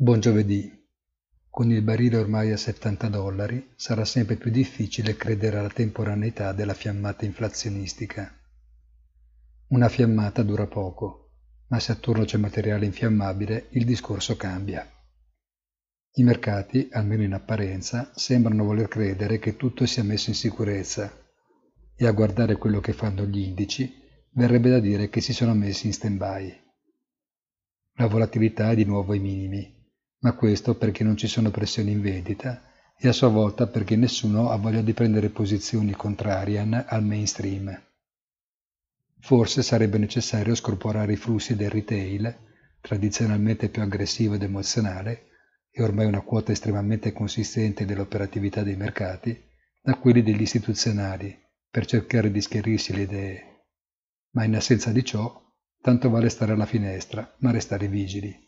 Buon giovedì. Con il barile ormai a 70 dollari sarà sempre più difficile credere alla temporaneità della fiammata inflazionistica. Una fiammata dura poco, ma se attorno c'è materiale infiammabile il discorso cambia. I mercati, almeno in apparenza, sembrano voler credere che tutto sia messo in sicurezza e a guardare quello che fanno gli indici verrebbe da dire che si sono messi in stand-by. La volatilità è di nuovo ai minimi ma questo perché non ci sono pressioni in vendita e a sua volta perché nessuno ha voglia di prendere posizioni contrarian al mainstream. Forse sarebbe necessario scorporare i flussi del retail, tradizionalmente più aggressivo ed emozionale, e ormai una quota estremamente consistente dell'operatività dei mercati, da quelli degli istituzionali, per cercare di schiarirsi le idee. Ma in assenza di ciò, tanto vale stare alla finestra, ma restare vigili.